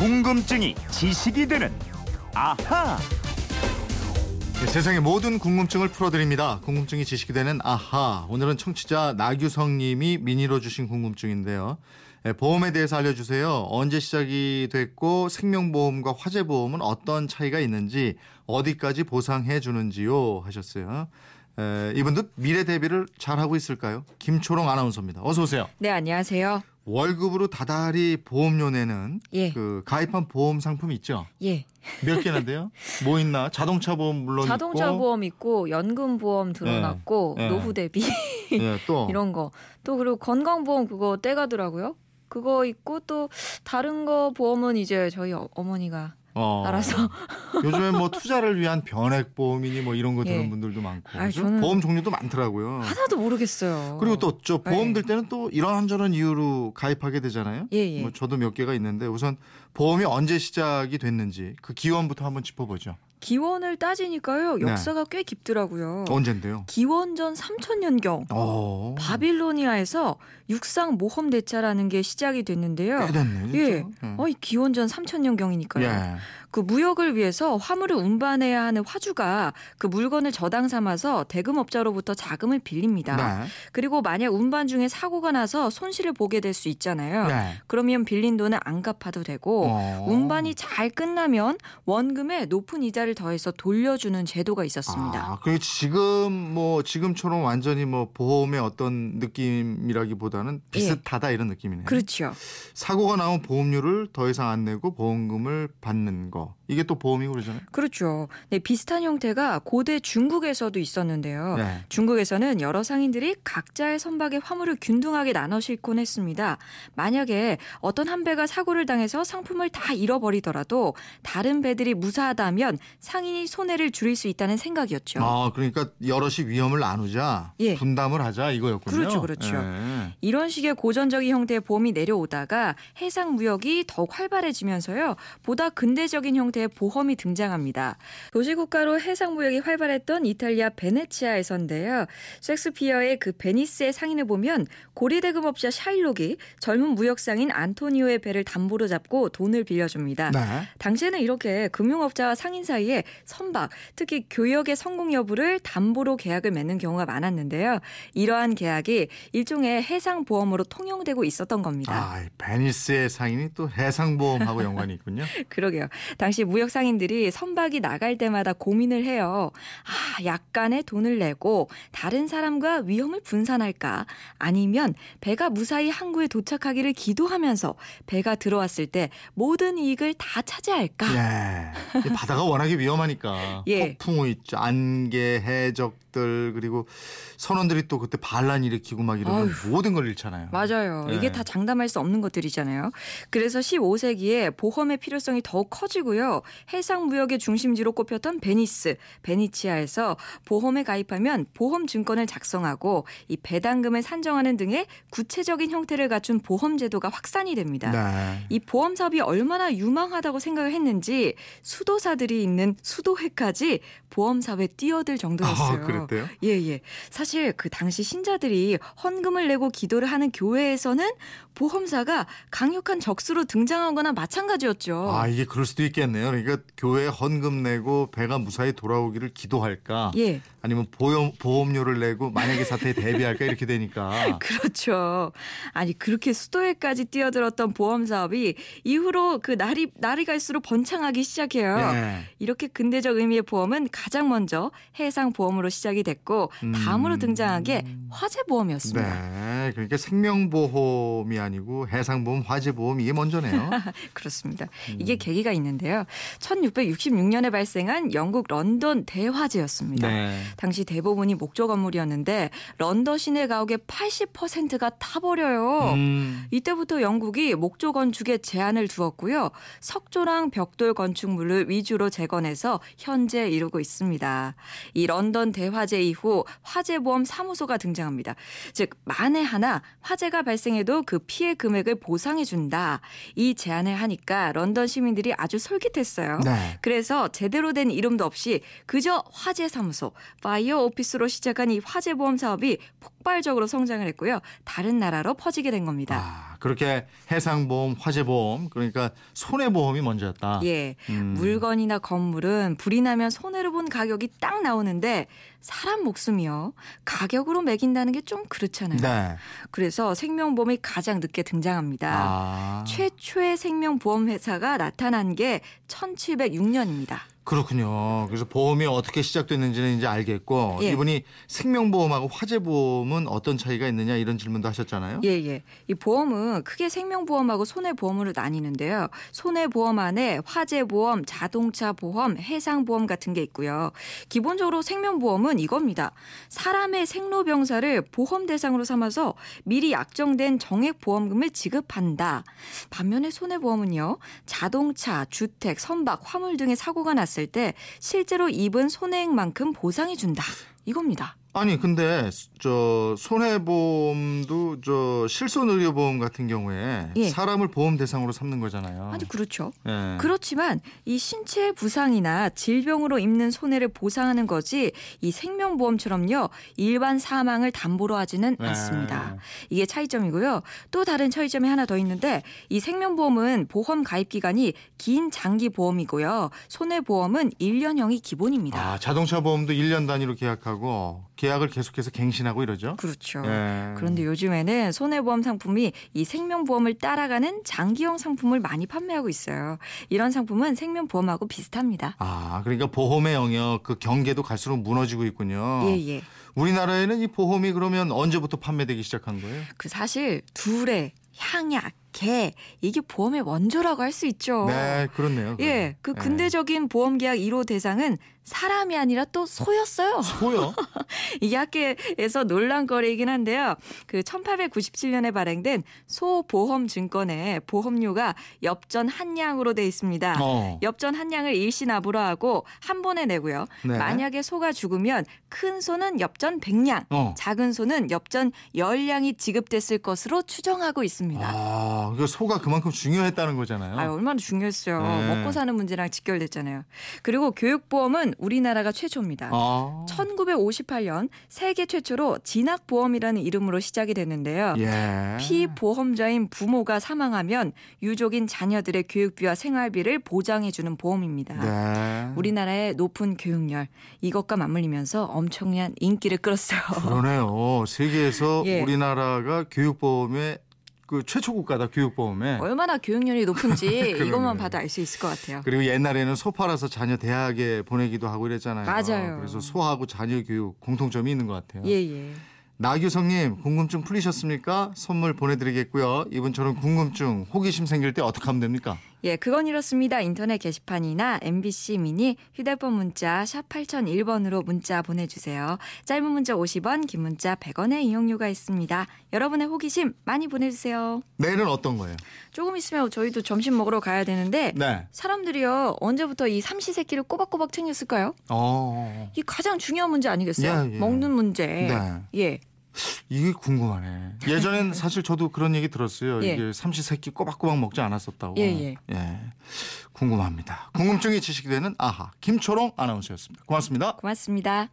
궁금증이 지식이 되는 아하. 네, 세상의 모든 궁금증을 풀어드립니다. 궁금증이 지식이 되는 아하. 오늘은 청취자 나규성님이 미니로 주신 궁금증인데요. 네, 보험에 대해서 알려주세요. 언제 시작이 됐고 생명보험과 화재보험은 어떤 차이가 있는지 어디까지 보상해 주는지요 하셨어요. 에, 이분도 미래 대비를 잘 하고 있을까요? 김초롱 아나운서입니다. 어서 오세요. 네, 안녕하세요. 월급으로 다달이 보험료 내는 예. 그 가입한 보험 상품 있죠? 예. 몇 개나돼요? 뭐 있나? 자동차 보험 물론 자동차 있고, 보험 있고 연금 보험 들어놨고 네. 네. 노후 대비 예, 또 이런 거. 또 그리고 건강 보험 그거 떼가더라고요. 그거 있고 또 다른 거 보험은 이제 저희 어, 어머니가 어, 알아서 요즘에 뭐 투자를 위한 변액 보험이니 뭐 이런 거 드는 예. 분들도 많고 아이, 보험 종류도 많더라고요. 하나도 모르겠어요. 그리고 또 저 보험 네. 들 때는 또 이런저런 이유로 가입하게 되잖아요. 예, 예. 뭐 저도 몇 개가 있는데 우선 보험이 언제 시작이 됐는지 그 기원부터 한번 짚어보죠. 기원을 따지니까요. 네. 역사가 꽤 깊더라고요. 언젠데요? 기원전 3000년경 어, 바빌로니아에서 육상 모험 대차라는 게 시작이 됐는데요. 꽤 됐네. 예. 예. 어이 기원전 3000년경이니까요. 예. 그 무역을 위해서 화물을 운반해야 하는 화주가 그 물건을 저당 삼아서 대금업자로부터 자금을 빌립니다. 네. 그리고 만약 운반 중에 사고가 나서 손실을 보게 될 수 있잖아요. 네. 그러면 빌린 돈을 안 갚아도 되고 어. 운반이 잘 끝나면 원금에 높은 이자를 더해서 돌려주는 제도가 있었습니다. 아, 그 지금 뭐 지금처럼 완전히 뭐 보험의 어떤 느낌이라기보다 는 비슷하다 이런 느낌이네요. 예. 그렇죠. 사고가 나면 보험료를 더 이상 안 내고 보험금을 받는 거. 이게 또 보험이고 그러잖아요. 그렇죠. 네, 비슷한 형태가 고대 중국에서도 있었는데요. 네. 중국에서는 여러 상인들이 각자의 선박에 화물을 균등하게 나눠 싣곤 했습니다. 만약에 어떤 한 배가 사고를 당해서 상품을 다 잃어버리더라도 다른 배들이 무사하다면 상인이 손해를 줄일 수 있다는 생각이었죠. 아, 그러니까 여럿이 위험을 나누자, 예. 분담을 하자 이거였군요. 그렇죠, 그렇죠. 예. 이런 식의 고전적인 형태의 보험이 내려오다가 해상 무역이 더욱 활발해지면서요. 보다 근대적인 형태의 보험이 등장합니다. 도시국가로 해상 무역이 활발했던 이탈리아 베네치아에서인데요. 셰익스피어의 그 베니스의 상인을 보면 고리대금업자 샤일록이 젊은 무역상인 안토니오의 배를 담보로 잡고 돈을 빌려줍니다. 네. 당시에는 이렇게 금융업자와 상인 사이에 선박, 특히 교역의 성공 여부를 담보로 계약을 맺는 경우가 많았는데요. 이러한 계약이 일종의 해상 보험으로 통용되고 있었던 겁니다. 아, 이 베니스의 상인이 또 해상보험하고 연관이 있군요. 그러게요. 당시 무역 상인들이 선박이 나갈 때마다 고민을 해요. 아, 약간의 돈을 내고 다른 사람과 위험을 분산할까? 아니면 배가 무사히 항구에 도착하기를 기도하면서 배가 들어왔을 때 모든 이익을 다 차지할까? 예. 이 바다가 워낙에 위험하니까 예. 폭풍우 있죠. 안개, 해적들 그리고 선원들이 또 그때 반란 일으키고 막 이러면 아휴. 모든 걸 잃잖아요. 맞아요. 네. 이게 다 장담할 수 없는 것들이잖아요. 그래서 15세기에 보험의 필요성이 더욱 커지고요. 해상 무역의 중심지로 꼽혔던 베니스, 베니치아에서 보험에 가입하면 보험 증권을 작성하고 이 배당금을 산정하는 등의 구체적인 형태를 갖춘 보험 제도가 확산이 됩니다. 네. 이 보험 사업이 얼마나 유망하다고 생각을 했는지 수도사들이 있는 수도회까지 보험 사업에 뛰어들 정도였어요. 아, 그랬대요? 예, 예. 사실 그 당시 신자들이 헌금을 내고 기 도를 하는 교회에서는 보험사가 강력한 적수로 등장하거나 마찬가지였죠. 아, 이게 그럴 수도 있겠네요. 그러니까 교회 헌금 내고 배가 무사히 돌아오기를 기도할까? 예. 아니면 보험, 보험료를 내고 만약에 사태에 대비할까? 이렇게 되니까. 그렇죠. 아니 그렇게 수도회까지 뛰어들었던 보험 사업이 이후로 그 날이 날이 갈수록 번창하기 시작해요. 예. 이렇게 근대적 의미의 보험은 가장 먼저 해상 보험으로 시작이 됐고 다음으로 음. 등장한 게 화재 보험이었습니다. 네. 그러니까 생명보험이 아니고 해상보험, 화재보험 이게 먼저네요. 그렇습니다. 음. 이게 계기가 있는데요. 1666년에 발생한 영국 런던 대화재였습니다. 네. 당시 대부분이 목조 건물이었는데 런던 시내 가옥의 80%가 타버려요. 음. 이때부터 영국이 목조 건축에 제한을 두었고요. 석조랑 벽돌 건축물을 위주로 재건해서 현재 이루고 있습니다. 이 런던 대화재 이후 화재보험 사무소가 등장합니다. 즉 만에 하나 화재가 발생해도 그 피해 금액을 보상해 준다. 이 제안을 하니까 런던 시민들이 아주 솔깃했어요. 네. 그래서 제대로 된 이름도 없이 그저 화재 사무소, fire office로 시작한 이 화재 보험 사업이 폭발적으로 성장을 했고요. 다른 나라로 퍼지게 된 겁니다. 아, 그렇게 해상보험, 화재보험, 그러니까 손해보험이 먼저였다. 예. 음. 물건이나 건물은 불이 나면 손해를 본 가격이 딱 나오는데 사람 목숨이요. 가격으로 매긴다는 게 좀 그렇잖아요. 네. 그래서 생명보험이 가장 늦게 등장합니다. 아, 최초의 생명보험 회사가 나타난 게 1706년입니다. 그렇군요. 그래서 보험이 어떻게 시작됐는지는 이제 알겠고 예. 이분이 생명보험하고 화재보험은 어떤 차이가 있느냐 이런 질문도 하셨잖아요. 예, 예. 이 보험은 크게 생명보험하고 손해보험으로 나뉘는데요. 손해보험 안에 화재보험, 자동차 보험, 해상보험 같은 게 있고요. 기본적으로 생명보험은 이겁니다. 사람의 생로병사를 보험 대상으로 삼아서 미리 약정된 정액 보험금을 지급한다. 반면에 손해보험은요. 자동차, 주택, 선박, 화물 등의 사고가 났을 때 실제로 입은 손해액만큼 보상해 준다. 이겁니다. 아니 근데 저 손해보험도 저 실손 의료보험 같은 경우에 예. 사람을 보험 대상으로 삼는 거잖아요. 아주 그렇죠. 예. 그렇지만 이 신체 부상이나 질병으로 입는 손해를 보상하는 거지 이 생명보험처럼요 일반 사망을 담보로 하지는 네. 않습니다. 이게 차이점이고요. 또 다른 차이점이 하나 더 있는데 이 생명보험은 보험 가입 기간이 긴 장기 보험이고요. 손해보험은 1년형이 기본입니다. 아, 자동차 보험도 1년 단위로 계약하고 계약을 계속해서 갱신하고 이러죠. 그렇죠. 예. 그런데 요즘에는 손해보험 상품이 이 생명보험을 따라가는 장기형 상품을 많이 판매하고 있어요. 이런 상품은 생명보험하고 비슷합니다. 아, 그러니까 보험의 영역 그 경계도 갈수록 무너지고 있군요. 예, 예. 우리나라에는 이 보험이 그러면 언제부터 판매되기 시작한 거예요? 그 사실 둘의 향약, 개 이게 보험의 원조라고 할 수 있죠. 네, 그렇네요. 예, 그 네. 근대적인 보험 계약 1호 대상은 사람이 아니라 또 소였어요. 소요? 이게 학계에서 논란거리이긴 한데요. 그 1897년에 발행된 소보험 증권의 보험료가 엽전 한 양으로 돼 있습니다. 어. 엽전 한 양을 일시납으로 하고 한 번에 내고요. 네. 만약에 소가 죽으면 큰 소는 엽전 100량, 어. 작은 소는 엽전 10량이 지급됐을 것으로 추정하고 있습니다. 아, 그 소가 그만큼 중요했다는 거잖아요. 아, 얼마나 중요했어요. 네. 먹고 사는 문제랑 직결됐잖아요. 그리고 교육보험은 우리나라가 최초입니다. 아. 1958년 세계 최초로 진학보험이라는 이름으로 시작이 됐는데요. 예. 피보험자인 부모가 사망하면 유족인 자녀들의 교육비와 생활비를 보장해주는 보험입니다. 네. 우리나라의 높은 교육열 이것과 맞물리면서 엄청난 인기를 끌었어요. 그러네요. 세계에서 예. 우리나라가 교육보험의 그 최초 국가다 교육보험에. 얼마나 교육열이 높은지. 이것만 봐도 알 수 있을 것 같아요. 그리고 옛날에는 소 팔아서 자녀 대학에 보내기도 하고 이랬잖아요. 맞아요. 그래서 소하고 자녀 교육 공통점이 있는 것 같아요. 예, 예. 나규성님 궁금증 풀리셨습니까? 선물 보내드리겠고요. 이분처럼 궁금증, 호기심 생길 때 어떻게 하면 됩니까? 예, 그건 이렇습니다. 인터넷 게시판이나 MBC 미니 휴대폰 문자 샵 8001번으로 문자 보내주세요. 짧은 문자 50원, 긴 문자 100원의 이용료가 있습니다. 여러분의 호기심 많이 보내주세요. 내일은 어떤 거예요? 조금 있으면 저희도 점심 먹으러 가야 되는데 네. 사람들이요 언제부터 이 삼시세끼를 꼬박꼬박 챙겼을까요? 어, 이 가장 중요한 문제 아니겠어요? 예, 예. 먹는 문제. 네. 예. 이게 궁금하네. 예전엔 사실 저도 그런 얘기 들었어요. 예. 이게 삼시세끼 꼬박꼬박 먹지 않았었다고. 예, 예. 궁금합니다. 궁금증이 지식이 되는 아하 김초롱 아나운서였습니다. 고맙습니다. 고맙습니다.